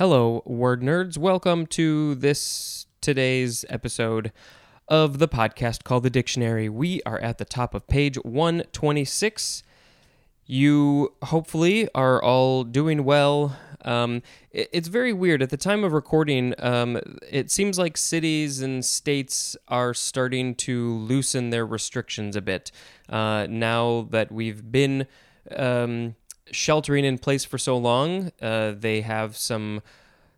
Hello, word nerds. Welcome to this today's episode of the podcast called The Dictionary. We are at the top of page 126. You hopefully are all doing well. Um, it- it's very weird. At the time of recording, um, it seems like cities and states are starting to loosen their restrictions a bit. Uh, now that we've been um, sheltering in place for so long, uh, they have some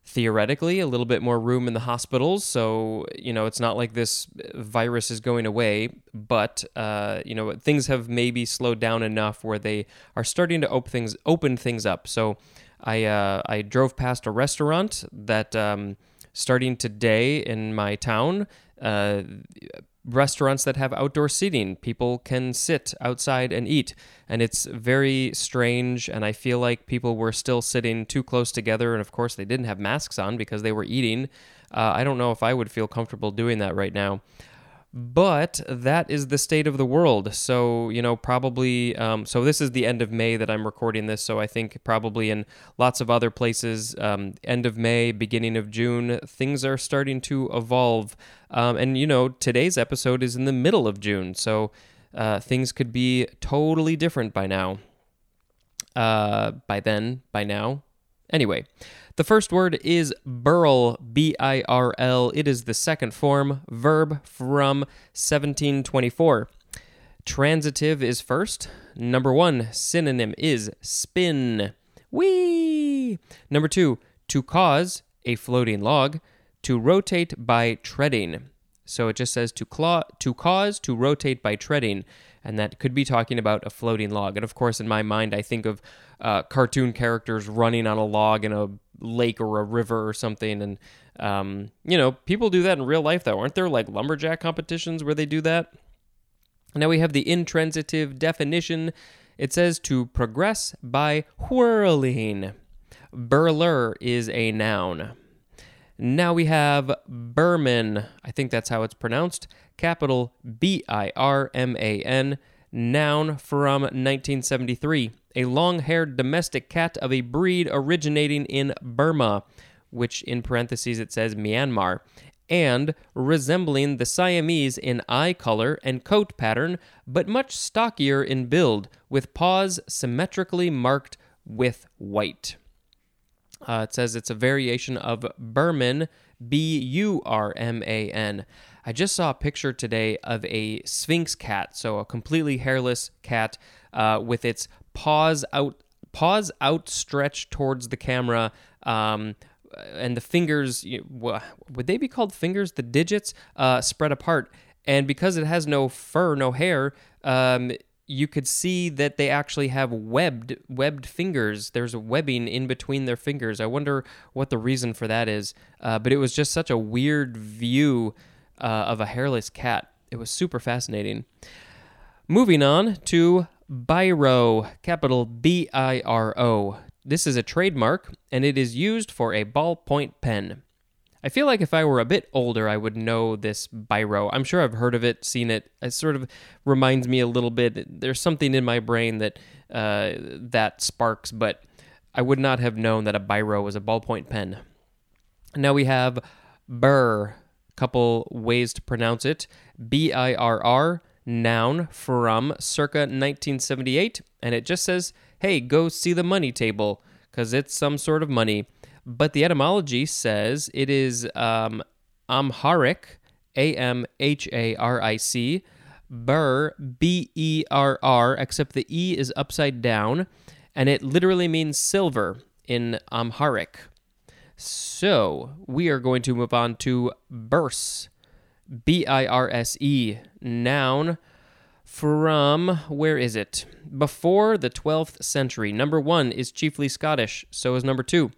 theoretically a little bit more room in the hospitals. So you know it's not like this virus is going away but uh, you know things have maybe slowed down enough where they are starting to open things open things up. So i uh, i drove past a restaurant that um, starting today in my town uh, restaurants that have outdoor seating. People can sit outside and eat. And it's very strange. And I feel like people were still sitting too close together. And of course, they didn't have masks on because they were eating. Uh, I don't know if I would feel comfortable doing that right now. But that is the state of the world. So, you know, probably, um, so this is the end of May that I'm recording this. So I think probably in lots of other places, um, end of May, beginning of June, things are starting to evolve. Um, and, you know, today's episode is in the middle of June. So uh, things could be totally different by now. Uh, by then, by now. Anyway, the first word is birl, B I R L. It is the second form verb from 1724. Transitive is first. Number one, synonym is spin. Whee! Number two, to cause a floating log, to rotate by treading. So it just says to claw, to cause, to rotate by treading, and that could be talking about a floating log. And of course, in my mind, I think of uh, cartoon characters running on a log in a lake or a river or something. And um, you know, people do that in real life, though. Aren't there like lumberjack competitions where they do that? Now we have the intransitive definition. It says to progress by whirling. Birler is a noun. Now we have Birman. I think that's how it's pronounced. Capital B I R M A N. Noun from 1973. A long haired domestic cat of a breed originating in Burma, which in parentheses it says Myanmar, and resembling the Siamese in eye color and coat pattern, but much stockier in build, with paws symmetrically marked with white. Uh, it says it's a variation of Burman, B U R M A N. I just saw a picture today of a Sphynx cat, so a completely hairless cat uh, with its paws out, paws outstretched towards the camera, um, and the fingers. you- wha- Would they be called fingers? The digits uh, spread apart, and because it has no fur, no hair. Um, you could see that they actually have webbed webbed fingers. There's a webbing in between their fingers. I wonder what the reason for that is. Uh, but it was just such a weird view uh, of a hairless cat. It was super fascinating. Moving on to Biro, capital B I R O. This is a trademark and it is used for a ballpoint pen. I feel like if I were a bit older, I would know this biro. I'm sure I've heard of it, seen it. It sort of reminds me a little bit. There's something in my brain that uh, that sparks, but I would not have known that a biro was a ballpoint pen. Now we have burr. Couple ways to pronounce it: B I R R. Noun from circa 1978, and it just says, "Hey, go see the money table," because it's some sort of money but the etymology says it is um, Amharic, A M H A R I C, B E R R, except the E is upside down, and it literally means silver in Amharic. So we are going to move on to Birse, B I R S E, noun from where is it? Before the 12th century. Number one is chiefly Scottish, so is number two.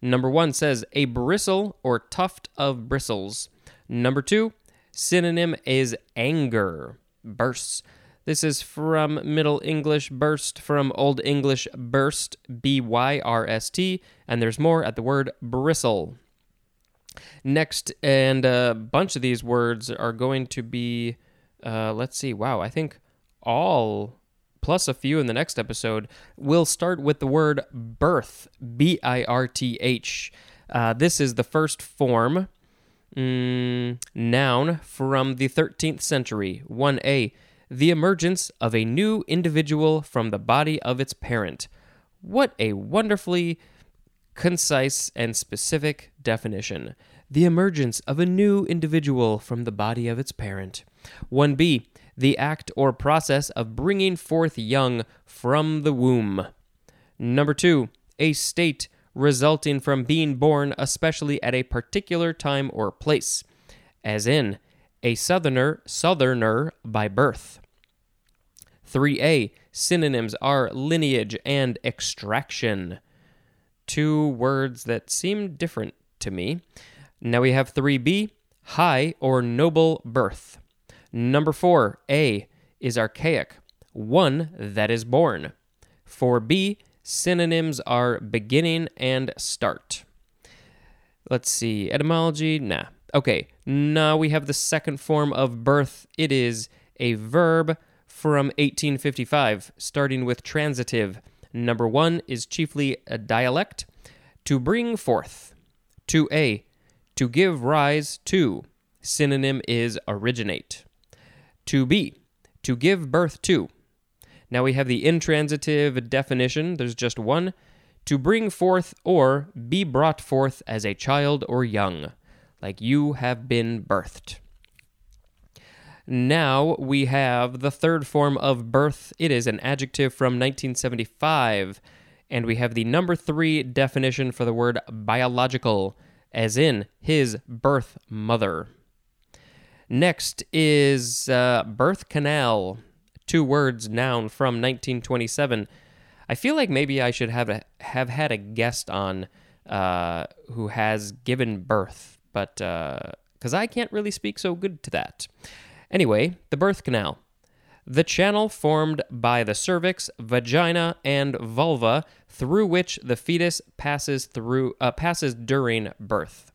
Number one says a bristle or tuft of bristles. Number two, synonym is anger, bursts. This is from Middle English birst, from Old English byrst, B Y R S T, and there's more at the word bristle. Next, and a bunch of these words are going to be, uh, let's see, wow, I think all plus a few in the next episode. We'll start with the word birth, B I R T H. Uh, this is the first form mm, noun from the 13th century. 1a. The emergence of a new individual from the body of its parent. What a wonderfully concise and specific definition. The emergence of a new individual from the body of its parent. 1b. The act or process of bringing forth young from the womb. Number 2. A state resulting from being born, especially at a particular time or place, as in a southerner, southerner by birth. 3a. Synonyms are lineage and extraction. Two words that seem different to me. Now we have 3b. High or noble birth. Number 4. A is archaic, one that is born. 4b Synonyms are beginning and start. Let's see. Etymology? Nah. Okay. Now we have the second form of birth. It is a verb from 1855, starting with transitive. Number one is chiefly a dialect. To bring forth. To a. To give rise to. Synonym is originate. To be. To give birth to. Now we have the intransitive definition. There's just one to bring forth or be brought forth as a child or young, like you have been birthed. Now we have the third form of birth. It is an adjective from 1975, and we have the number three definition for the word biological, as in his birth mother. Next is uh, birth canal two words noun from 1927. I feel like maybe I should have a, have had a guest on uh, who has given birth, but uh because uh, I can't really speak so good to that. Anyway, the birth canal. The channel formed by the cervix, vagina, and vulva through which the fetus passes through uh, passes during birth.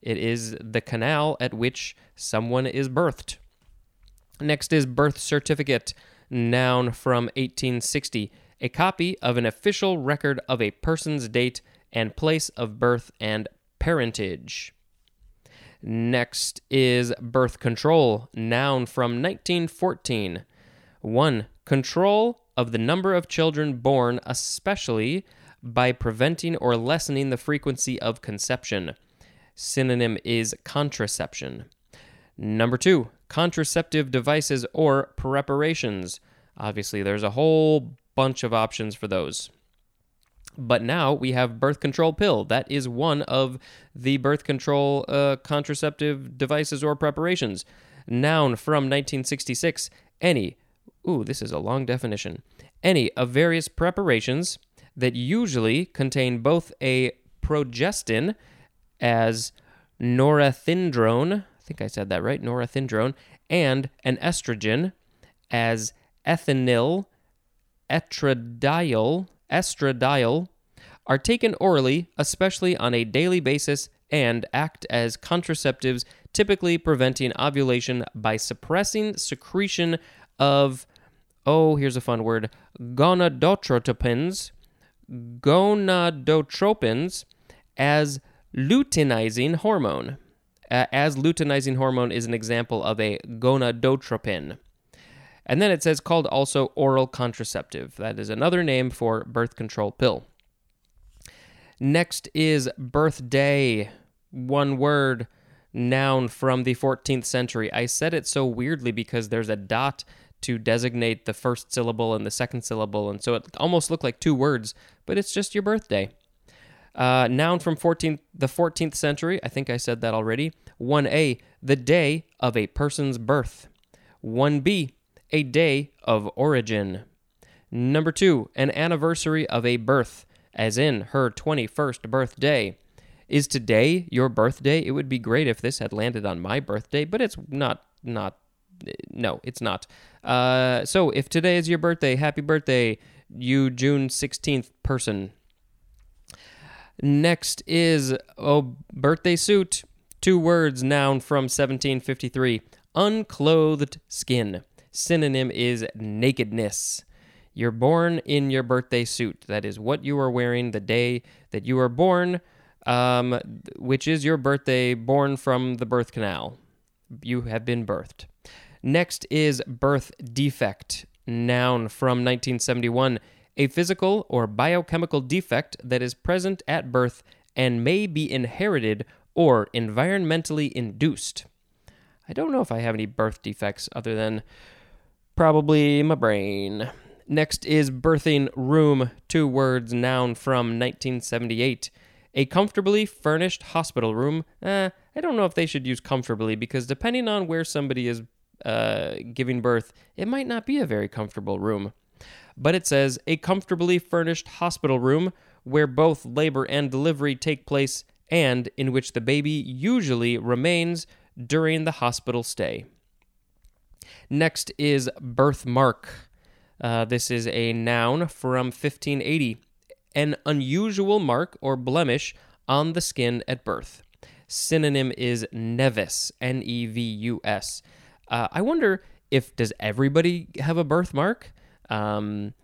It is the canal at which someone is birthed. Next is birth certificate, noun from 1860, a copy of an official record of a person's date and place of birth and parentage. Next is birth control, noun from 1914. 1. Control of the number of children born, especially by preventing or lessening the frequency of conception. Synonym is contraception. Number two, contraceptive devices or preparations. Obviously, there's a whole bunch of options for those. But now we have birth control pill. That is one of the birth control uh, contraceptive devices or preparations. Noun from 1966. Any, ooh, this is a long definition. Any of various preparations that usually contain both a progestin as norethindrone I think I said that right, norethindrone, and an estrogen as ethinyl estradiol, estradiol are taken orally, especially on a daily basis, and act as contraceptives, typically preventing ovulation by suppressing secretion of, oh, here's a fun word, gonadotropins, gonadotropins as luteinizing hormone uh, as luteinizing hormone is an example of a gonadotropin. And then it says called also oral contraceptive. That is another name for birth control pill. Next is birthday. One word, noun from the 14th century. I said it so weirdly because there's a dot to designate the first syllable and the second syllable, and so it almost looked like two words, but it's just your birthday. Uh, noun from 14th, the 14th century. I think I said that already. 1a, the day of a person's birth. 1b, a day of origin. Number 2, an anniversary of a birth, as in her 21st birthday. Is today your birthday? It would be great if this had landed on my birthday, but it's not not no, it's not. Uh, so if today is your birthday, happy birthday, you June 16th person. Next is oh birthday suit. Two words, noun from 1753. Unclothed skin. Synonym is nakedness. You're born in your birthday suit. That is what you are wearing the day that you are born. um, which is your birthday born from the birth canal. You have been birthed. Next is birth defect, noun from 1971, a physical or biochemical defect that is present at birth and may be inherited or environmentally induced. I don't know if I have any birth defects other than probably my brain. Next is birthing room, two words, noun from 1978. A comfortably furnished hospital room. Eh, I don't know if they should use comfortably because depending on where somebody is uh, giving birth, it might not be a very comfortable room. But it says a comfortably furnished hospital room where both labor and delivery take place and in which the baby usually remains during the hospital stay. Next is birthmark. Uh, this is a noun from 1580, an unusual mark or blemish on the skin at birth. Synonym is nevus, N E V U S. Uh, I wonder if does everybody have a birthmark? Um,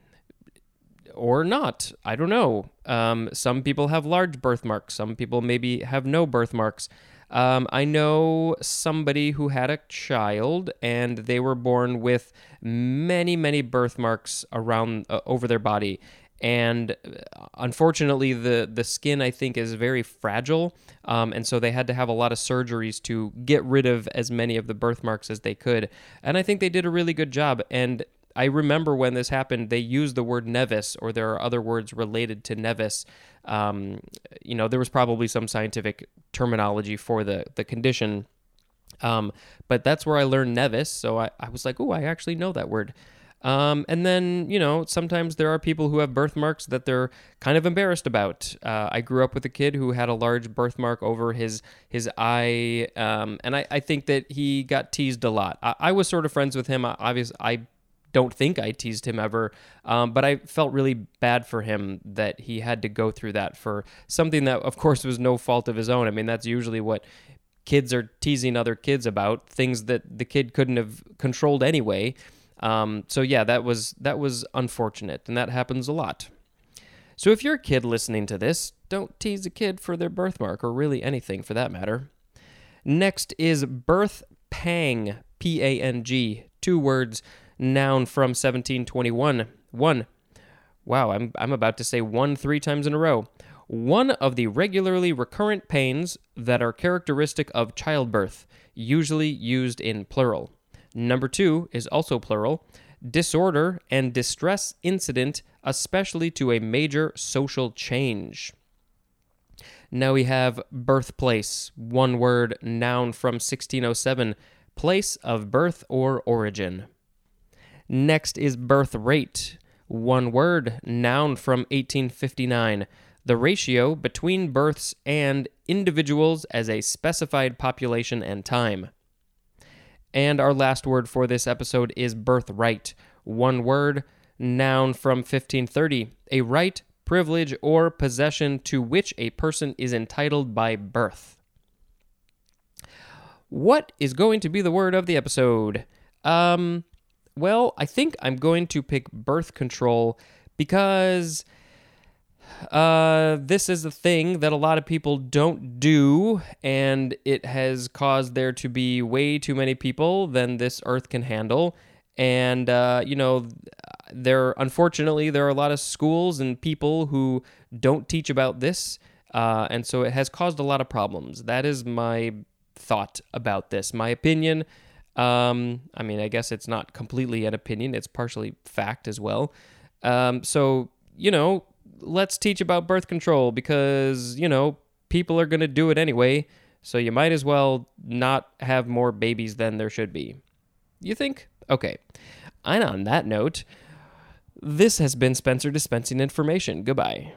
or not. I don't know. Um, some people have large birthmarks. Some people maybe have no birthmarks. Um, I know somebody who had a child and they were born with many, many birthmarks around uh, over their body. And uh, unfortunately, the, the skin I think is very fragile, um, and so they had to have a lot of surgeries to get rid of as many of the birthmarks as they could. And I think they did a really good job. And I remember when this happened, they used the word nevus, or there are other words related to nevus. Um, you know, there was probably some scientific terminology for the the condition, um, but that's where I learned nevus. So I, I was like, oh, I actually know that word. Um, and then, you know, sometimes there are people who have birthmarks that they're kind of embarrassed about. Uh, I grew up with a kid who had a large birthmark over his his eye, um, and I, I, think that he got teased a lot. I, I was sort of friends with him. I, obviously, I don't think I teased him ever, um, but I felt really bad for him that he had to go through that for something that, of course, was no fault of his own. I mean, that's usually what kids are teasing other kids about things that the kid couldn't have controlled anyway. Um, so yeah, that was that was unfortunate, and that happens a lot. So if you're a kid listening to this, don't tease a kid for their birthmark or really anything for that matter. Next is birth pang, P A N G, two words noun from 1721. One. Wow, I'm, I'm about to say one three times in a row. One of the regularly recurrent pains that are characteristic of childbirth, usually used in plural. Number two is also plural. Disorder and distress incident, especially to a major social change. Now we have birthplace, one word, noun from 1607, place of birth or origin. Next is birth rate, one word, noun from 1859. The ratio between births and individuals as a specified population and time. And our last word for this episode is birthright, one word, noun from 1530. A right, privilege, or possession to which a person is entitled by birth. What is going to be the word of the episode? Um, well, I think I'm going to pick birth control because uh, this is a thing that a lot of people don't do, and it has caused there to be way too many people than this earth can handle. And, uh, you know, there, unfortunately, there are a lot of schools and people who don't teach about this. Uh, and so it has caused a lot of problems. That is my thought about this. My opinion um, I mean, I guess it's not completely an opinion, it's partially fact as well. Um, so, you know, let's teach about birth control because, you know, people are going to do it anyway. So you might as well not have more babies than there should be. You think? Okay. And on that note, this has been Spencer dispensing information. Goodbye.